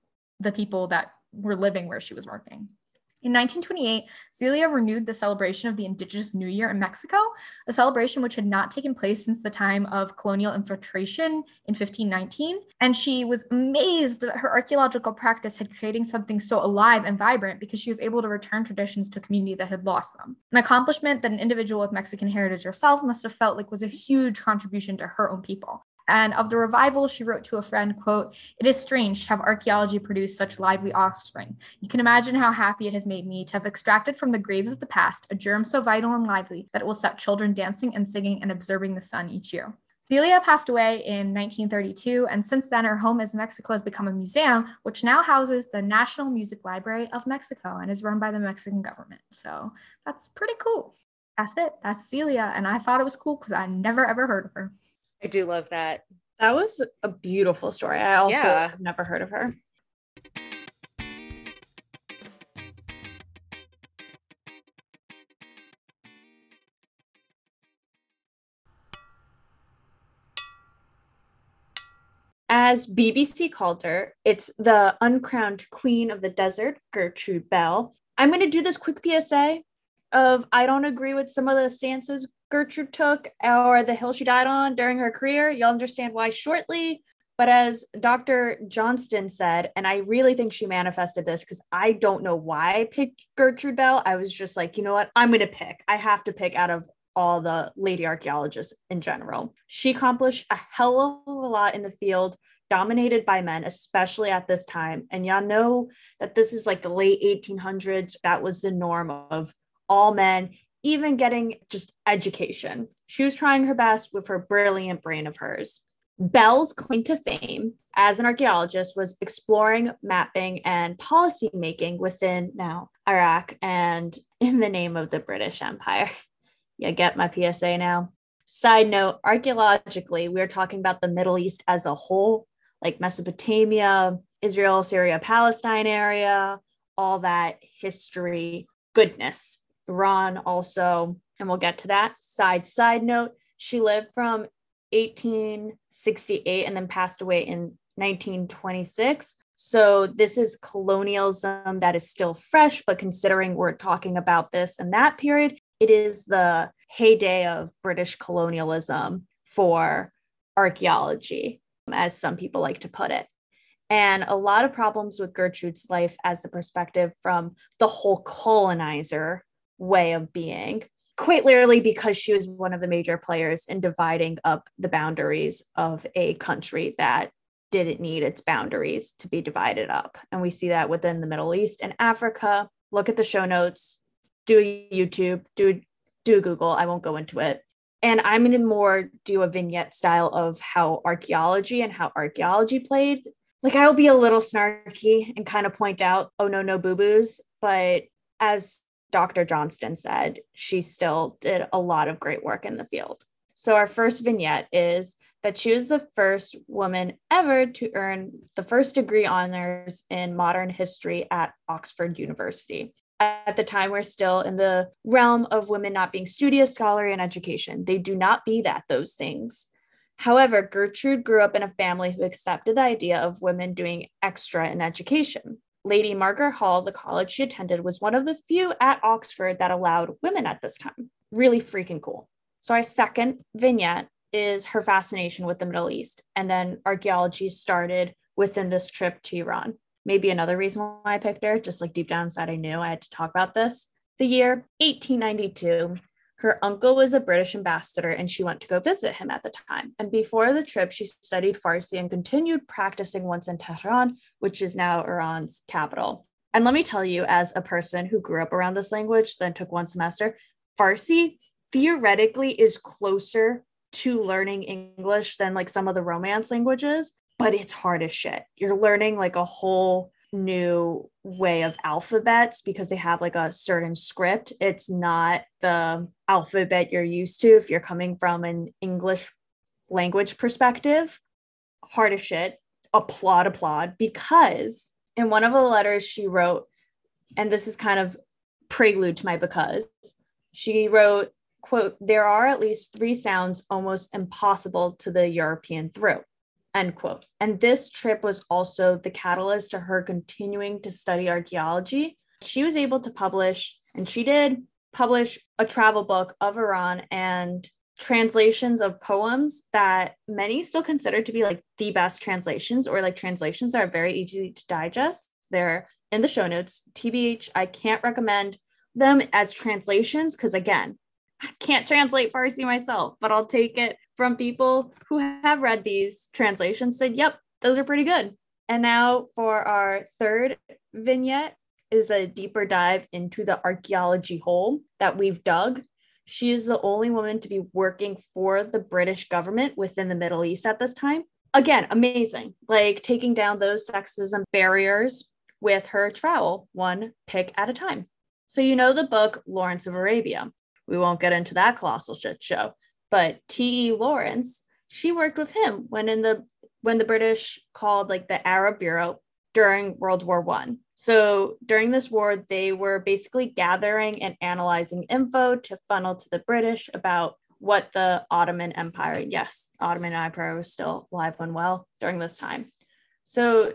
the people that were living where she was working. In 1928, Zelia renewed the celebration of the Indigenous New Year in Mexico, a celebration which had not taken place since the time of colonial infiltration in 1519. And she was amazed that her archaeological practice had creating something so alive and vibrant because she was able to return traditions to a community that had lost them. An accomplishment that an individual with Mexican heritage herself must have felt like was a huge contribution to her own people. And of the revival, she wrote to a friend, quote, It is strange to have archaeology produce such lively offspring. You can imagine how happy it has made me to have extracted from the grave of the past a germ so vital and lively that it will set children dancing and singing and observing the sun each year. Zelia passed away in 1932, and since then, her home in Mexico has become a museum, which now houses the National Music Library of Mexico and is run by the Mexican government. So that's pretty cool. That's it. That's Zelia. And I thought it was cool because I never ever heard of her. I do love that. That was a beautiful story. I also Yeah. have never heard of her. As BBC called her, it's the uncrowned queen of the desert, Gertrude Bell. I'm going to do this quick PSA of I don't agree with some of the stances Gertrude took or the hill she died on during her career. You'll understand why shortly. But as Dr. Johnston said, and I really think she manifested this because I don't know why I picked Gertrude Bell. I was just like, you know what? I'm going to pick. I have to pick out of all the lady archaeologists in general. She accomplished a hell of a lot in the field, dominated by men, especially at this time. And y'all know that this is like the late 1800s. That was the norm of all men, even getting just education. She was trying her best with her brilliant brain of hers. Bell's claim to fame as an archaeologist was exploring, mapping, and policy making within now Iraq and in the name of the British Empire. You get my PSA now. Side note archaeologically, we're talking about the Middle East as a whole, like Mesopotamia, Israel, Syria, Palestine area, all that history goodness. Iran also, and we'll get to that. Side side note, she lived from 1868 and then passed away in 1926. So this is colonialism that is still fresh, but considering we're talking about this in that period, it is the heyday of British colonialism for archaeology, as some people like to put it. And a lot of problems with Gertrude's life as a perspective from the whole colonizer way of being, quite literally because she was one of the major players in dividing up the boundaries of a country that didn't need its boundaries to be divided up. And we see that within the Middle East and Africa. Look at the show notes, do YouTube, do do Google. I won't go into it. And I'm going to more do a vignette style of how archaeology and how archaeology played. Like I'll be a little snarky and kind of point out, oh no, no boo boos. But as Dr. Johnston said, she still did a lot of great work in the field. So our first vignette is that she was the first woman ever to earn the first degree honors in modern history at Oxford University. At the time, we're still in the realm of women not being studious, scholarly, and education. They do not be that, those things. However, Gertrude grew up in a family who accepted the idea of women doing extra in education. Lady Margaret Hall, the college she attended, was one of the few at Oxford that allowed women at this time. Really freaking cool. So, our second vignette is her fascination with the Middle East. And then archaeology started within this trip to Iran. Maybe another reason why I picked her, just like deep down inside, I knew I had to talk about this. The year 1892, her uncle was a British ambassador and she went to go visit him at the time. And before the trip, she studied Farsi and continued practicing once in Tehran, which is now Iran's capital. And let me tell you, as a person who grew up around this language, then took one semester, Farsi theoretically is closer to learning English than like some of the Romance languages, but it's hard as shit. You're learning like a whole new way of alphabets because they have like a certain script. It's not the alphabet you're used to if you're coming from an English language perspective. Hard as shit. Applaud, applaud, because in one of the letters she wrote, and this is kind of prelude to my because, she wrote, quote, there are at least three sounds almost impossible to the European through, end quote. And this trip was also the catalyst to her continuing to study archaeology. She was able to publish, and she did publish a travel book of Iran and translations of poems that many still consider to be like the best translations or like translations that are very easy to digest. They're in the show notes. TBH, I can't recommend them as translations because again, I can't translate Farsi myself, but I'll take it from people who have read these translations said, yep, those are pretty good. And now for our third vignette is a deeper dive into the archaeology hole that we've dug. She is the only woman to be working for the British government within the Middle East at this time. Again, amazing. Like taking down those sexism barriers with her trowel, one pick at a time. So, you know the book Lawrence of Arabia. We won't get into that colossal shit show, but T.E. Lawrence, she worked with him when in the when the British called like the Arab Bureau during World War One. So during this war, they were basically gathering and analyzing info to funnel to the British about what the Ottoman Empire, yes, Ottoman Empire was still alive and well during this time. So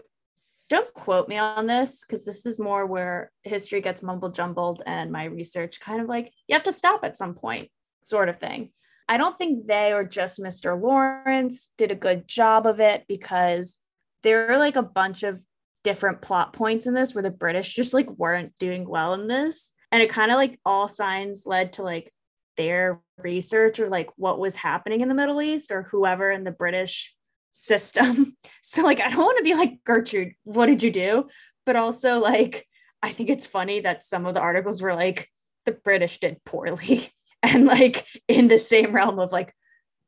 don't quote me on this because this is more where history gets mumble jumbled and my research kind of like you have to stop at some point, sort of thing. I don't think they or just Mr. Lawrence did a good job of it because there are like a bunch of different plot points in this where the British just like weren't doing well in this. And it kind of like all signs led to like their research or like what was happening in the Middle East or whoever in the British system. So like I don't want to be like Gertrude, what did you do? But also like I think it's funny that some of the articles were like the British did poorly and like in the same realm of like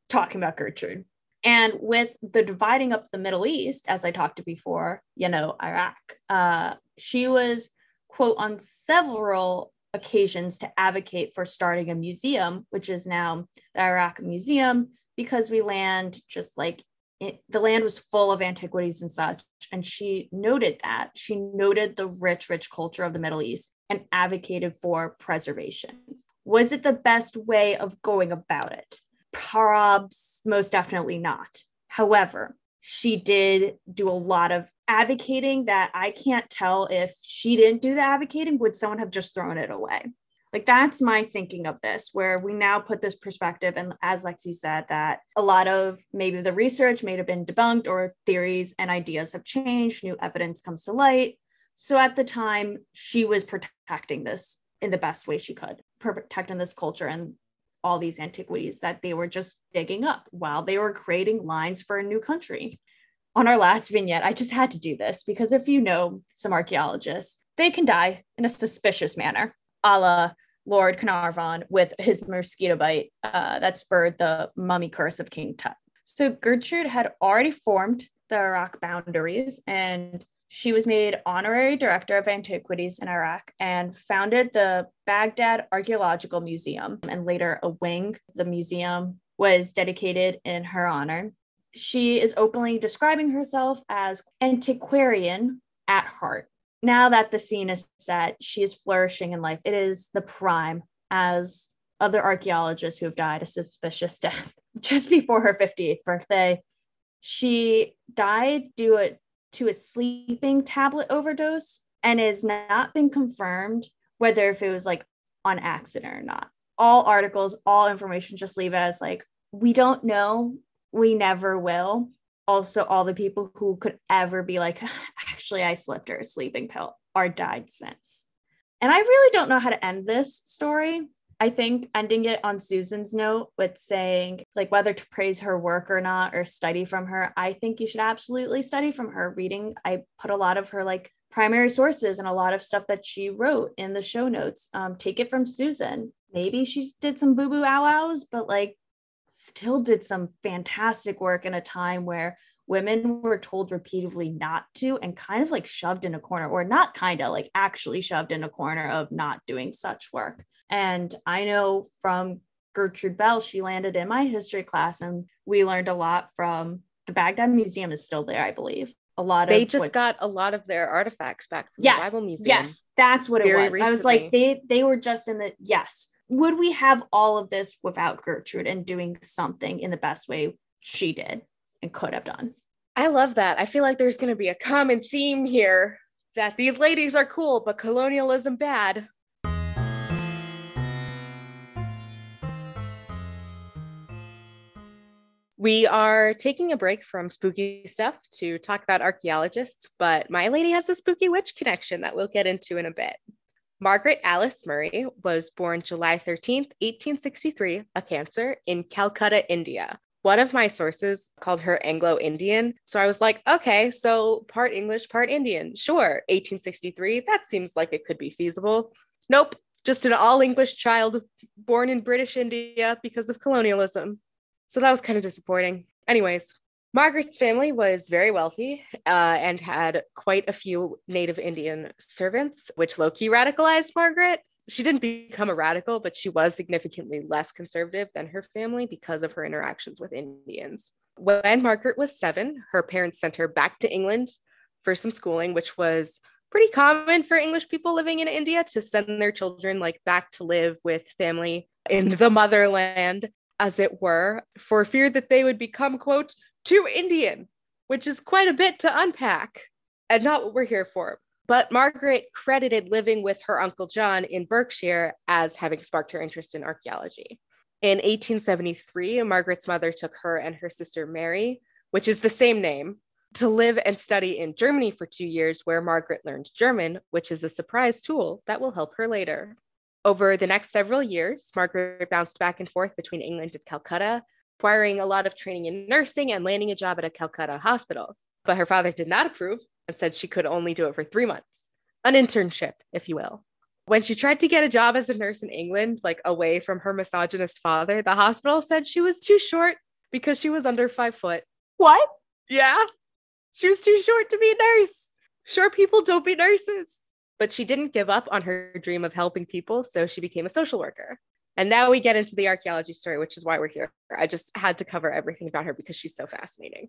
talking about Gertrude. And with the dividing up the Middle East, as I talked to before, you know, Iraq, uh, she was, quote, on several occasions to advocate for starting a museum, which is now the Iraq Museum, because we land just like it, the land was full of antiquities and such. And she noted that. She noted the rich, rich culture of the Middle East and advocated for preservation. Was it the best way of going about it? Probs, most definitely not. However, she did do a lot of advocating that I can't tell if she didn't do the advocating, would someone have just thrown it away? Like that's my thinking of this, where we now put this perspective. And as Lexi said, that a lot of maybe the research may have been debunked or theories and ideas have changed, new evidence comes to light. So at the time, she was protecting this in the best way she could, protecting this culture and all these antiquities that they were just digging up while they were creating lines for a new country. On our last vignette, I just had to do this because if you know some archaeologists, they can die in a suspicious manner, a la Lord Carnarvon with his mosquito bite uh, that spurred the mummy curse of King Tut. So Gertrude had already formed the Iraq boundaries and she was made honorary director of antiquities in Iraq and founded the Baghdad Archaeological Museum and later a wing. The museum was dedicated in her honor. She is openly describing herself as antiquarian at heart now that the scene is set, she is flourishing in life. It is the prime as other archaeologists who have died a suspicious death just before her 58th birthday. She died due a, to a sleeping tablet overdose and has not been confirmed whether if it was like on accident or not. All articles, all information just leave as like, we don't know, we never will also all the people who could ever be like, actually, I slipped her a sleeping pill are died since. And I really don't know how to end this story. I think ending it on Susan's note with saying, like, whether to praise her work or not, or study from her, I think you should absolutely study from her. Reading, I put a lot of her like primary sources and a lot of stuff that she wrote in the show notes. Um, take it from Susan. Maybe she did some boo boo ow ows, but like still did some fantastic work in a time where women were told repeatedly not to and kind of like shoved in a corner or not kind of like actually shoved in a corner of not doing such work. And i know from gertrude bell she landed in my history class and we learned a lot from the baghdad museum is still there i believe. A lot they of just what, got a lot of their artifacts back from yes, the bible museum yes that's what it was. I was like they they were just in the yes would we have all of this without gertrude and doing something in the best way she did and could have done I love that. I feel like there's going to be a common theme here that these ladies are cool, but colonialism bad. We are taking a break from spooky stuff to talk about archaeologists, but my lady has a spooky witch connection that we'll get into in a bit. Margaret Alice Murray was born July 13th, 1863, a Cancer, in Calcutta, India. One of my sources called her Anglo Indian. So I was like, okay, so part English, part Indian. Sure. 1863, that seems like it could be feasible. Nope. Just an all English child born in British India because of colonialism. So that was kind of disappointing. Anyways, Margaret's family was very wealthy uh, and had quite a few native Indian servants, which low key radicalized Margaret. She didn't become a radical, but she was significantly less conservative than her family because of her interactions with Indians. When Margaret was seven, her parents sent her back to England for some schooling, which was pretty common for English people living in India to send their children like back to live with family in the motherland, as it were, for fear that they would become, quote, too Indian, which is quite a bit to unpack and not what we're here for. But Margaret credited living with her Uncle John in Berkshire as having sparked her interest in archaeology. In 1873, Margaret's mother took her and her sister Mary, which is the same name, to live and study in Germany for two years, where Margaret learned German, which is a surprise tool that will help her later. Over the next several years, Margaret bounced back and forth between England and Calcutta, acquiring a lot of training in nursing and landing a job at a Calcutta hospital. But her father did not approve and said she could only do it for three months, an internship, if you will. When she tried to get a job as a nurse in England, like away from her misogynist father, the hospital said she was too short because she was under five foot. What? Yeah, she was too short to be a nurse. Short people don't be nurses. But she didn't give up on her dream of helping people, so she became a social worker. And now we get into the archaeology story, which is why we're here. I just had to cover everything about her because she's so fascinating.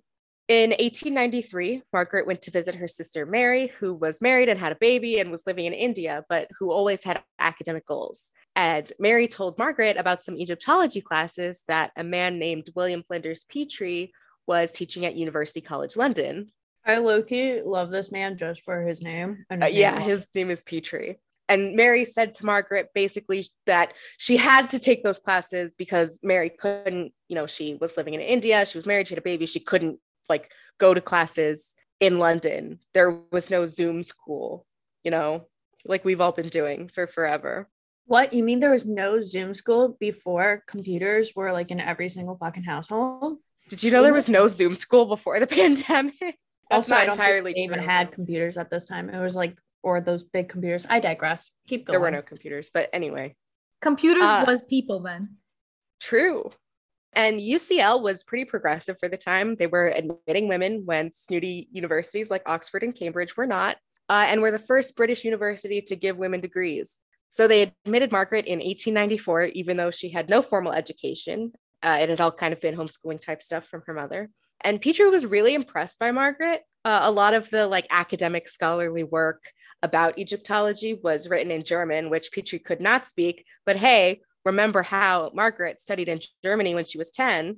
In 1893, Margaret went to visit her sister Mary, who was married and had a baby and was living in India, but who always had academic goals. And Mary told Margaret about some Egyptology classes that a man named William Flinders Petrie was teaching at University College London. I low-key love this man just for his name. And Uh, his yeah, name his name is Petrie. And Mary said to Margaret basically that she had to take those classes because Mary couldn't, you know, she was living in India, she was married, she had a baby, she couldn't like go to classes in London. There was no Zoom school, you know, like we've all been doing for forever. What you mean? There was no Zoom school before computers were like in every single fucking household. Did you know there was no Zoom school before the pandemic? That's Also, not I don't entirely even had computers at this time. It was like or those big computers. I digress. Keep going. There were no computers, but anyway, Computers Uh, was people then. True. And UCL was pretty progressive for the time. They were admitting women when snooty universities like Oxford and Cambridge were not, uh, and were the first British university to give women degrees. So they admitted Margaret in 1894, even though she had no formal education. Uh, it had all kind of been homeschooling type stuff from her mother. And Petrie was really impressed by Margaret. Uh, a lot of the like academic scholarly work about Egyptology was written in German, which Petrie could not speak. But hey, remember how Margaret studied in Germany when she was 10?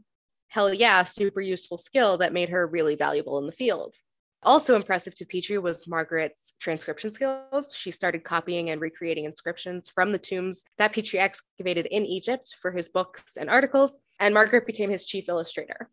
Hell yeah, super useful skill that made her really valuable in the field. Also impressive to Petrie was Margaret's transcription skills. She started copying and recreating inscriptions from the tombs that Petrie excavated in Egypt for his books and articles, and Margaret became his chief illustrator.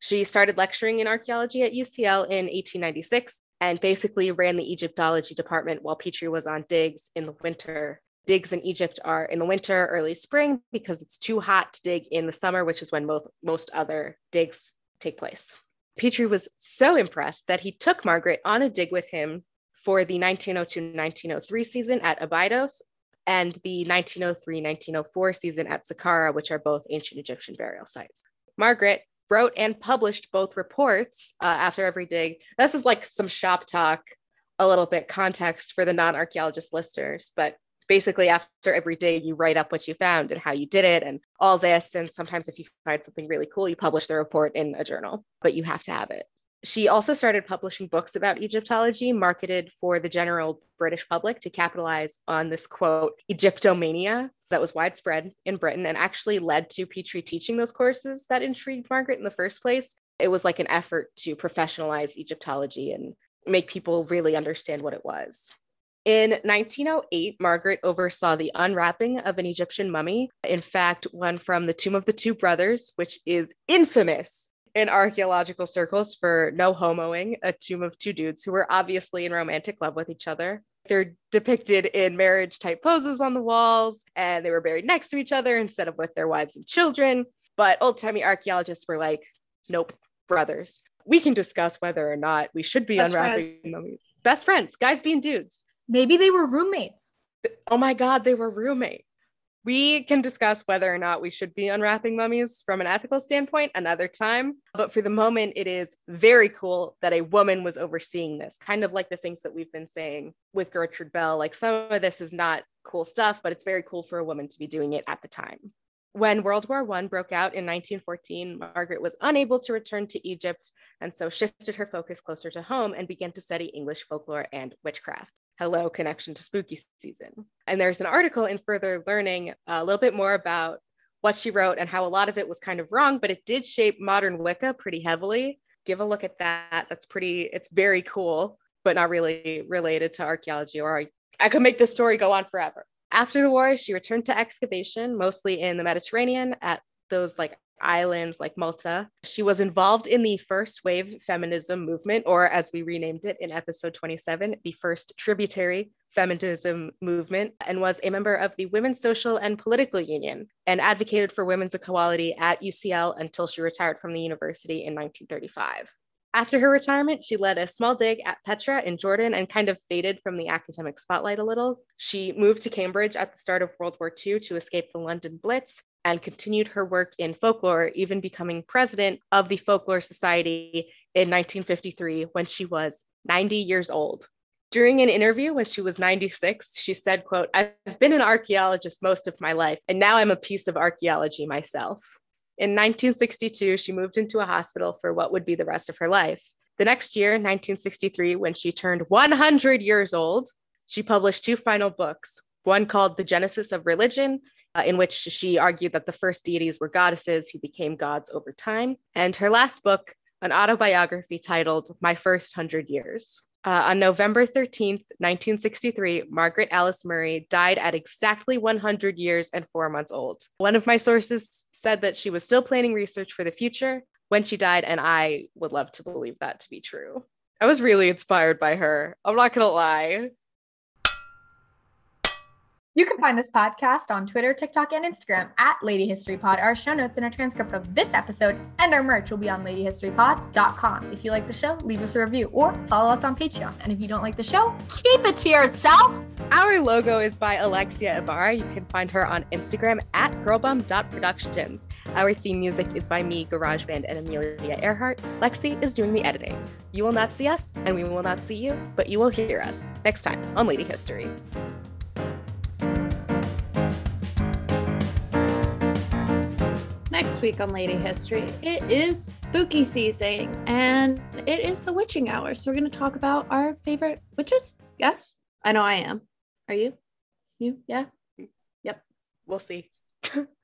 She started lecturing in archaeology at UCL in 1896 and basically ran the Egyptology department while Petrie was on digs in the winter. Digs in Egypt are in the winter, early spring, because it's too hot to dig in the summer, which is when most, most other digs take place. Petrie was so impressed that he took Margaret on a dig with him for the 1902-1903 season at Abydos and the 1903-1904 season at Saqqara, which are both ancient Egyptian burial sites. Margaret wrote and published both reports uh, after every dig. This is like some shop talk, a little bit context for the non-archaeologist listeners, but basically after every dig you write up what you found and how you did it and all this and sometimes if you find something really cool you publish the report in a journal but you have to have it she also started publishing books about egyptology marketed for the general british public to capitalize on this quote egyptomania that was widespread in britain and actually led to petrie teaching those courses that intrigued margaret in the first place it was like an effort to professionalize egyptology and make people really understand what it was in 1908, Margaret oversaw the unwrapping of an Egyptian mummy. In fact, one from the Tomb of the Two Brothers, which is infamous in archaeological circles for no homoing, a tomb of two dudes who were obviously in romantic love with each other. They're depicted in marriage type poses on the walls, and they were buried next to each other instead of with their wives and children. But old timey archaeologists were like, nope, brothers. We can discuss whether or not we should be Best unwrapping mummies. Best friends, guys being dudes. Maybe they were roommates. Oh my God, they were roommates. We can discuss whether or not we should be unwrapping mummies from an ethical standpoint another time. But for the moment, it is very cool that a woman was overseeing this, kind of like the things that we've been saying with Gertrude Bell. Like some of this is not cool stuff, but it's very cool for a woman to be doing it at the time. When World War I broke out in 1914, Margaret was unable to return to Egypt and so shifted her focus closer to home and began to study English folklore and witchcraft hello connection to spooky season. And there's an article in Further Learning uh, a little bit more about what she wrote and how a lot of it was kind of wrong, but it did shape modern Wicca pretty heavily. Give a look at that. That's pretty, it's very cool, but not really related to archaeology, or I, I could make this story go on forever. After the war, she returned to excavation, mostly in the Mediterranean at those like islands like Malta. She was involved in the first wave feminism movement, or as we renamed it in episode 27, the first tributary feminism movement, and was a member of the Women's Social and Political Union and advocated for women's equality at UCL until she retired from the university in 1935. After her retirement, she led a small dig at Petra in Jordan and kind of faded from the academic spotlight a little. She moved to Cambridge at the start of World War II to escape the London Blitz and continued her work in folklore, even becoming president of the Folklore Society in 1953 when she was 90 years old. During an interview when she was 96, she said, quote, I've been an archaeologist most of my life, and now I'm a piece of archaeology myself. In 1962, she moved into a hospital for what would be the rest of her life. The next year, 1963, when she turned 100 years old, she published two final books, one called The Genesis of Religion uh, in which she argued that the first deities were goddesses who became gods over time. And her last book, an autobiography titled My First Hundred Years. Uh, on November 13th, 1963, Margaret Alice Murray died at exactly 100 years and four months old. One of my sources said that she was still planning research for the future when she died, and I would love to believe that to be true. I was really inspired by her. I'm not going to lie. You can find this podcast on Twitter, TikTok, and Instagram at Lady History Pod. Our show notes and a transcript of this episode and our merch will be on ladyhistorypod.com. If you like the show, leave us a review or follow us on Patreon. And if you don't like the show, keep it to yourself. Our logo is by Alexia Ibarra. You can find her on Instagram at girlbum.productions. Our theme music is by me, GarageBand, and Amelia Earhart. Lexi is doing the editing. You will not see us, and we will not see you, but you will hear us next time on Lady History. Next week on Lady History, it is spooky season and it is the witching hour. So we're going to talk about our favorite witches. Yes, I know I am. Are you? You? Yeah. Yep. We'll see.